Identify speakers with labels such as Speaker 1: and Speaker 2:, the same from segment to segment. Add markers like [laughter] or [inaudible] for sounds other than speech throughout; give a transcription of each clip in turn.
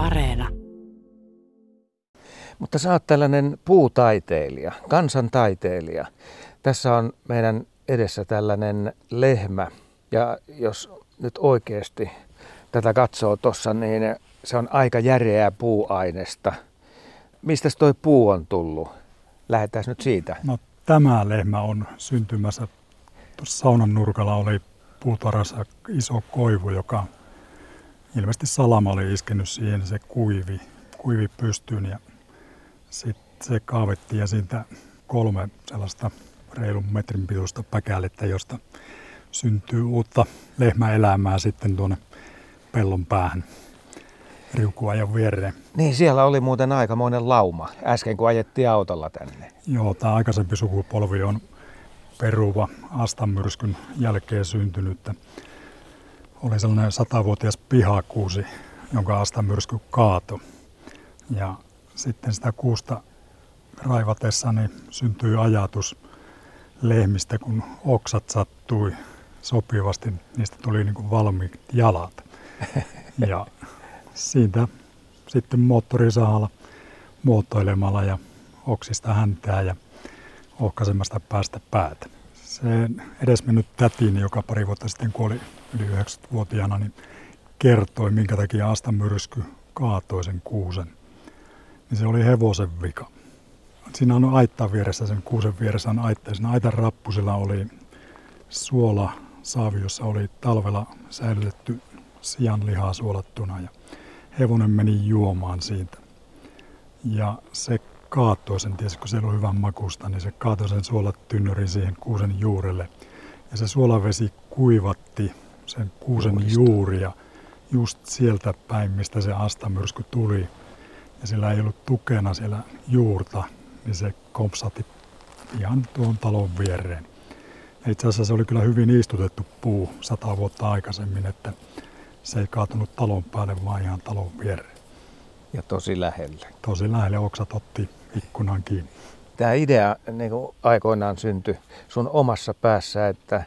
Speaker 1: Areena.
Speaker 2: Mutta sä oot tällainen puutaiteilija, kansantaiteilija. Tässä on meidän edessä tällainen lehmä. Ja jos nyt oikeasti tätä katsoo tuossa, niin se on aika järeää puuainesta. Mistä toi puu on tullut? Lähdetään nyt siitä.
Speaker 3: No, tämä lehmä on syntymässä. Tuossa saunan nurkalla oli puutarassa iso koivu, joka ilmeisesti salama oli iskenyt siihen, se kuivi, kuivi pystyyn ja sitten se kaavettiin ja siitä kolme sellaista reilun metrin pituista päkälettä, josta syntyy uutta lehmäelämää sitten tuonne pellon päähän riukuajan viereen.
Speaker 2: Niin, siellä oli muuten aikamoinen lauma äsken, kun ajettiin autolla tänne.
Speaker 3: Joo, tämä aikaisempi sukupolvi on peruva Astamyrskyn jälkeen syntynyt. Oli sellainen satavuotias pihakuusi, jonka Astamyrsky kaato. Ja sitten sitä kuusta raivatessa niin syntyi ajatus lehmistä, kun oksat sattui sopivasti, niistä tuli niin kuin valmiit jalat. [laughs] Ja siitä sitten moottorisahalla muotoilemalla ja oksista häntää ja ohkaisemasta päästä päätä. Se edesmennyt tätini, joka pari vuotta sitten kuoli yli 90-vuotiaana, niin kertoi, minkä takia Asta myrsky kaatoi sen kuusen. Niin se oli hevosen vika. Siinä on aitta vieressä, sen kuusen vieressä on aitta. Siinä aitan rappusilla oli suola saavi, jossa oli talvella säilytetty sianlihaa suolattuna ja hevonen meni juomaan siitä. Ja se kaatoi sen, ties kun se oli hyvän makusta, niin se kaatoi sen suolatynnyrin siihen kuusen juurelle. Ja se suolavesi kuivatti sen kuusen Juurista. juuria just sieltä päin, mistä se astamyrsky tuli. Ja sillä ei ollut tukena siellä juurta, niin se kompsati ihan tuon talon viereen. Ja itse asiassa se oli kyllä hyvin istutettu puu sata vuotta aikaisemmin, että se ei kaatunut talon päälle, vaan ihan talon viereen.
Speaker 2: Ja tosi lähelle.
Speaker 3: Tosi lähelle oksat otti ikkunan kiinni.
Speaker 2: Tämä idea niin aikoinaan syntyi sun omassa päässä, että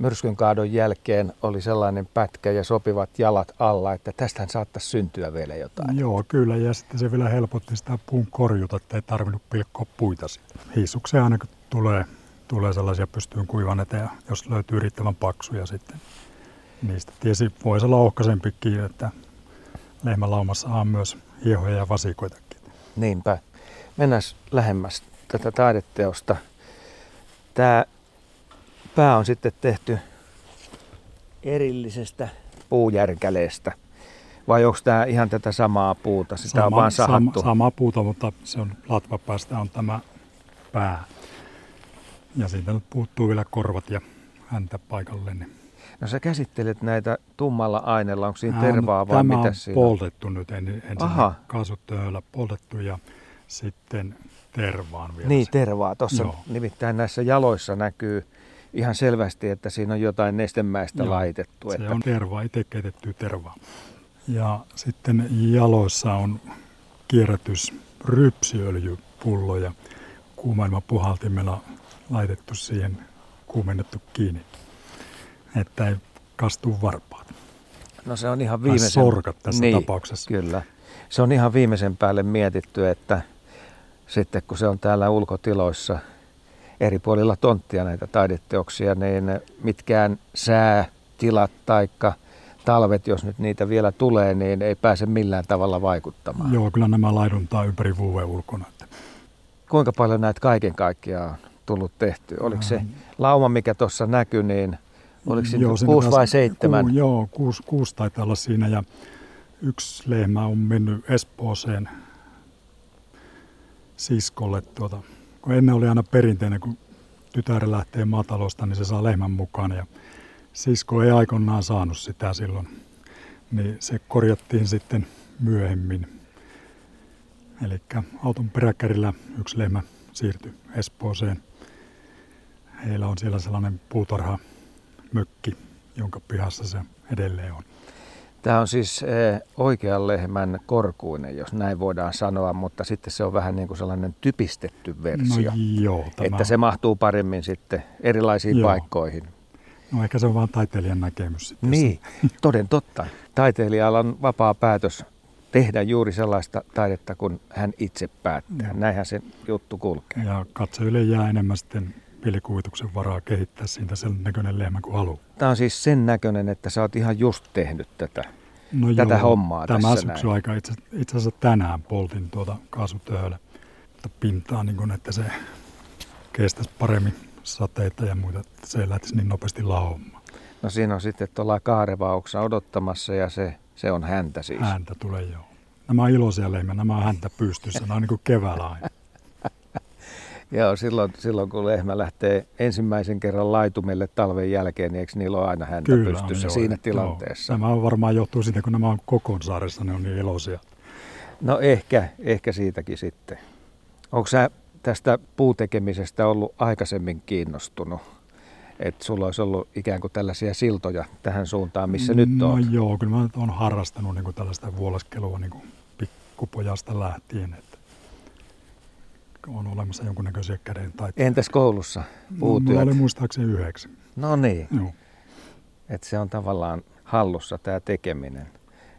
Speaker 2: myrskyn kaadon jälkeen oli sellainen pätkä ja sopivat jalat alla, että tästähän saattaisi syntyä vielä jotain.
Speaker 3: Joo, kyllä. Ja sitten se vielä helpotti sitä puun korjuta, että ei tarvinnut pilkkoa puita. Hiisukseen aina kun tulee, tulee sellaisia pystyyn kuivan eteen, jos löytyy riittävän paksuja sitten. Niistä tiesi, voisi olla ohkaisempikin, että lehmälaumassa on myös hiehoja ja vasikoitakin.
Speaker 2: Niinpä. Mennään lähemmäs tätä taideteosta. Tämä pää on sitten tehty erillisestä puujärkäleestä. Vai onko tämä ihan tätä samaa puuta? Sitä sama, on vaan sahattu.
Speaker 3: Sama, sama puuta, mutta se on latvapäästä on tämä pää. Ja siitä nyt puuttuu vielä korvat ja häntä paikalle. Niin.
Speaker 2: No sä käsittelet näitä tummalla aineella. Onko siinä tervaa vai
Speaker 3: tämä
Speaker 2: mitä
Speaker 3: on
Speaker 2: siinä?
Speaker 3: poltettu nyt ensin kaasutööllä poltettu ja sitten tervaan vielä.
Speaker 2: Niin, tervaa. Tuossa nimittäin näissä jaloissa näkyy ihan selvästi, että siinä on jotain nestemäistä Joo, laitettu.
Speaker 3: Se
Speaker 2: että...
Speaker 3: on terva, itse keitetty tervaa. Ja sitten jaloissa on kierrätys rypsiöljypullo ja kuumailma puhaltimella laitettu siihen kuumennettu kiinni, että ei kastu varpaat.
Speaker 2: No se on ihan viimeisen...
Speaker 3: Sorkat tässä
Speaker 2: niin,
Speaker 3: tapauksessa.
Speaker 2: Kyllä. Se on ihan viimeisen päälle mietitty, että sitten kun se on täällä ulkotiloissa eri puolilla tonttia näitä taideteoksia, niin mitkään säätilat taikka talvet, jos nyt niitä vielä tulee, niin ei pääse millään tavalla vaikuttamaan.
Speaker 3: Joo, kyllä nämä laiduntaa ympäri vuoden ulkona.
Speaker 2: Kuinka paljon näitä kaiken kaikkiaan on tullut tehty? Oliko se lauma, mikä tuossa näkyi, niin oliko se joo, kuusi vai seitsemän?
Speaker 3: Ku, joo, kuusi, kuusi taitaa olla siinä ja yksi lehmä on mennyt Espooseen siskolle. Tuota, kun ennen oli aina perinteinen, kun tytär lähtee maatalosta, niin se saa lehmän mukaan. Ja sisko ei aikoinaan saanut sitä silloin. Niin se korjattiin sitten myöhemmin. Eli auton peräkärillä yksi lehmä siirtyi Espooseen. Heillä on siellä sellainen puutarha mökki, jonka pihassa se edelleen on.
Speaker 2: Tämä on siis eh, oikean lehmän korkuinen, jos näin voidaan sanoa, mutta sitten se on vähän niin kuin sellainen typistetty versio.
Speaker 3: No joo, tämä...
Speaker 2: Että se mahtuu paremmin sitten erilaisiin joo. paikkoihin.
Speaker 3: No ehkä se on vain taiteilijan näkemys sitten.
Speaker 2: Niin, [laughs] toden totta. Taiteilijalla on vapaa päätös tehdä juuri sellaista taidetta, kun hän itse päättää. Näinhän se juttu kulkee.
Speaker 3: Ja katsojille jää enemmän sitten pilikuvituksen varaa kehittää siitä sen näköinen lehmä kuin haluaa.
Speaker 2: Tämä on siis sen näköinen, että sä oot ihan just tehnyt tätä.
Speaker 3: No
Speaker 2: Tätä hommaa
Speaker 3: Tämä
Speaker 2: tässä
Speaker 3: syksy
Speaker 2: näin.
Speaker 3: aika itse, itse asiassa tänään poltin tuota kaasutööllä mutta pintaa, niin kun, että se kestäisi paremmin sateita ja muita, että se ei lähtisi niin nopeasti lahoamaan.
Speaker 2: No siinä on sitten tuolla kaareva oksa odottamassa ja se, se on häntä siis.
Speaker 3: Häntä tulee joo. Nämä on iloisia lehmiä, nämä on häntä pystyssä, nämä on niin kuin keväällä aina.
Speaker 2: Joo, silloin, silloin kun lehmä lähtee ensimmäisen kerran laitumelle talven jälkeen, niin eikö niillä ole aina häntä
Speaker 3: Kyllä on,
Speaker 2: pystyssä
Speaker 3: joo.
Speaker 2: siinä
Speaker 3: Joo.
Speaker 2: tilanteessa?
Speaker 3: Nämä on varmaan johtuu siitä, kun nämä on Kokonsaaressa, ne on niin iloisia.
Speaker 2: No ehkä, ehkä siitäkin sitten. Onko sä tästä puutekemisestä ollut aikaisemmin kiinnostunut? Että sulla olisi ollut ikään kuin tällaisia siltoja tähän suuntaan, missä nyt
Speaker 3: no
Speaker 2: oot?
Speaker 3: joo, kyllä mä olen harrastanut niin kuin tällaista vuoleskelua niin kuin pikkupojasta lähtien, että on olemassa jonkunnäköisiä käden taitoja.
Speaker 2: Entäs koulussa
Speaker 3: No,
Speaker 2: puutyöt?
Speaker 3: mulla oli muistaakseni yhdeksän.
Speaker 2: No niin,
Speaker 3: Joo.
Speaker 2: että se on tavallaan hallussa tämä tekeminen.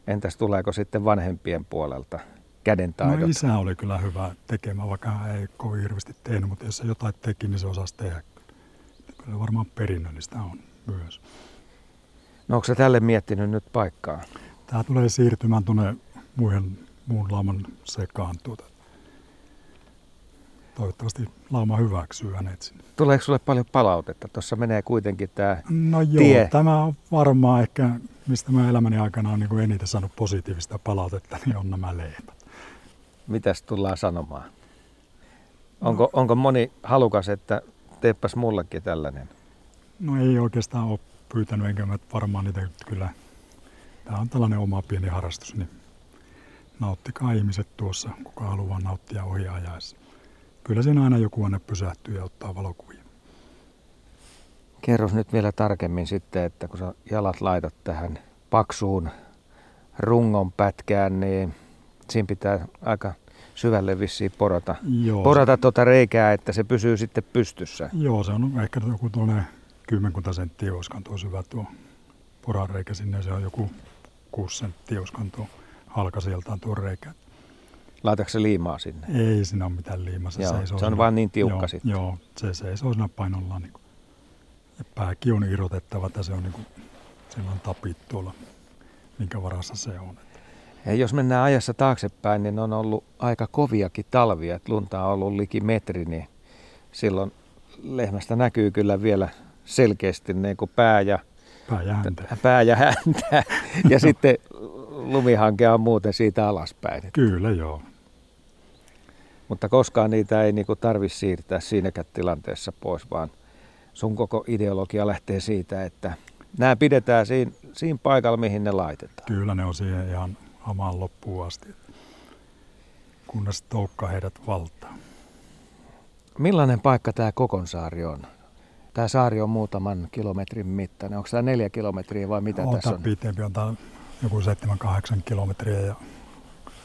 Speaker 2: Entäs tuleeko sitten vanhempien puolelta kädentaidot?
Speaker 3: No isä oli kyllä hyvä tekemään, vaikka hän ei kovin hirveästi tehnyt, mutta jos se jotain teki, niin se osasi tehdä. Kyllä varmaan perinnöllistä on myös.
Speaker 2: No onko sä tälle miettinyt nyt paikkaa?
Speaker 3: Tämä tulee siirtymään tuonne muihin, muun lauman sekaan. Tuota. Toivottavasti lauma hyväksyy hänet sinne.
Speaker 2: Tuleeko sulle paljon palautetta? Tuossa menee kuitenkin tämä,
Speaker 3: No joo,
Speaker 2: Tie.
Speaker 3: tämä on varmaan ehkä, mistä mä elämäni aikana on niin eniten saanut positiivista palautetta, niin on nämä lehmät.
Speaker 2: mitäs tullaan sanomaan? Onko, onko moni halukas, että teepäs mullekin tällainen?
Speaker 3: No ei oikeastaan ole pyytänyt, enkä mä varmaan niitä kyllä. Tämä on tällainen oma pieni harrastus, niin nauttikaa ihmiset tuossa, kuka haluaa nauttia ohi ajaessa. Kyllä siinä aina joku aina pysähtyy ja ottaa valokuvia.
Speaker 2: Kerros nyt vielä tarkemmin sitten, että kun sä jalat laitat tähän paksuun rungon pätkään, niin siinä pitää aika syvälle vissiin porata,
Speaker 3: Joo,
Speaker 2: porata tuota reikää, että se pysyy sitten pystyssä.
Speaker 3: joo, se on ehkä joku tuonne kymmenkunta senttiä oliskaan tuo syvä tuo porareikä sinne. Se on joku kuusi senttiä oliskaan tuo halka sieltä tuo reikä.
Speaker 2: Laitatko se liimaa sinne?
Speaker 3: Ei siinä ole mitään liimaa.
Speaker 2: Joo,
Speaker 3: seisoo
Speaker 2: se on vaan niin tiukka
Speaker 3: joo,
Speaker 2: sitten.
Speaker 3: Joo, se seisoo siinä painollaan. Niin kuin. Ja pääkin on irrotettava, että se on niin kuin, sillä on tapit tuolla, minkä varassa se on.
Speaker 2: Ja jos mennään ajassa taaksepäin, niin on ollut aika koviakin talvia. että lunta on ollut liki metri, niin silloin lehmästä näkyy kyllä vielä selkeästi niin kuin pää ja,
Speaker 3: Pää ja häntä.
Speaker 2: pää ja häntä. [laughs] Ja sitten lumihanke on muuten siitä alaspäin.
Speaker 3: Kyllä joo.
Speaker 2: Mutta koskaan niitä ei niin tarvitse siirtää siinäkään tilanteessa pois, vaan sun koko ideologia lähtee siitä, että nämä pidetään siinä, siinä paikalla, mihin ne laitetaan.
Speaker 3: Kyllä ne on siihen ihan hamaan loppuun asti. Kunnes toukka heidät valtaa.
Speaker 2: Millainen paikka tämä Kokonsaari on? Tämä saari on muutaman kilometrin mittainen. Onko tämä neljä kilometriä vai mitä
Speaker 3: on
Speaker 2: tässä on?
Speaker 3: pitempi, on tää joku 7-8 kilometriä ja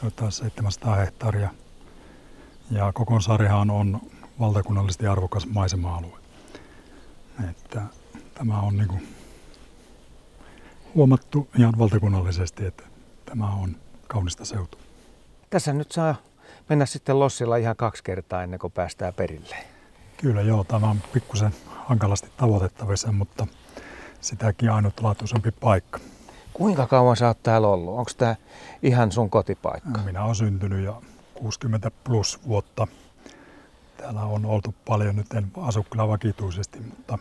Speaker 3: jotain 700 hehtaaria. Ja Kokonsaarihan on valtakunnallisesti arvokas maisema-alue. Että tämä on niin huomattu ihan valtakunnallisesti, että tämä on kaunista seutua.
Speaker 2: Tässä nyt saa mennä sitten lossilla ihan kaksi kertaa ennen kuin päästään perille.
Speaker 3: Kyllä joo, tämä on pikkusen hankalasti tavoitettavissa, mutta sitäkin ainutlaatuisempi paikka.
Speaker 2: Kuinka kauan sä oot täällä ollut? Onko tämä ihan sun kotipaikka?
Speaker 3: Minä olen syntynyt jo 60 plus vuotta. Täällä on oltu paljon, nyt en asu kyllä vakituisesti, mutta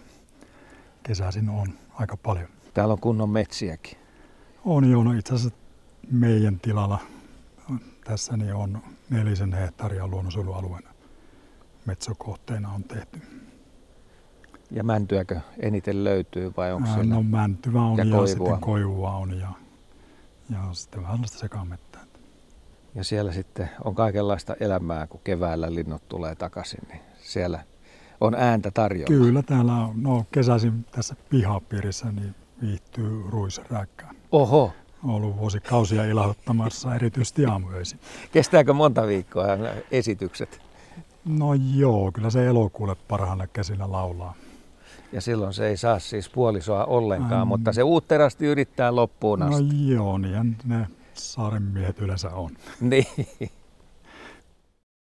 Speaker 3: kesäisin on aika paljon.
Speaker 2: Täällä on kunnon metsiäkin.
Speaker 3: On jo, no itse asiassa meidän tilalla tässä niin on nelisen hehtaaria luonnonsuojelualueena metsäkohteena on tehty.
Speaker 2: Ja mäntyäkö eniten löytyy vai onko siellä?
Speaker 3: No mäntyvä on
Speaker 2: ja
Speaker 3: ja,
Speaker 2: koivua?
Speaker 3: sitten koivua on ja, ja sitten vähän sekamettää.
Speaker 2: Ja siellä sitten on kaikenlaista elämää, kun keväällä linnut tulee takaisin, niin siellä on ääntä tarjolla.
Speaker 3: Kyllä täällä on, no kesäisin tässä pihapiirissä niin viihtyy ruisräkkää.
Speaker 2: Oho,
Speaker 3: On ollut vuosikausia ilahduttamassa, erityisesti aamuyöisin.
Speaker 2: kestääkö monta viikkoa esitykset?
Speaker 3: No joo, kyllä se elokuulle parhaana käsillä laulaa.
Speaker 2: Ja silloin se ei saa siis puolisoa ollenkaan,
Speaker 3: Ähm.
Speaker 2: mutta se uutterasti yrittää loppuun
Speaker 3: No
Speaker 2: asti.
Speaker 3: joo, niin ne saaren miehet yleensä on.
Speaker 2: Niin.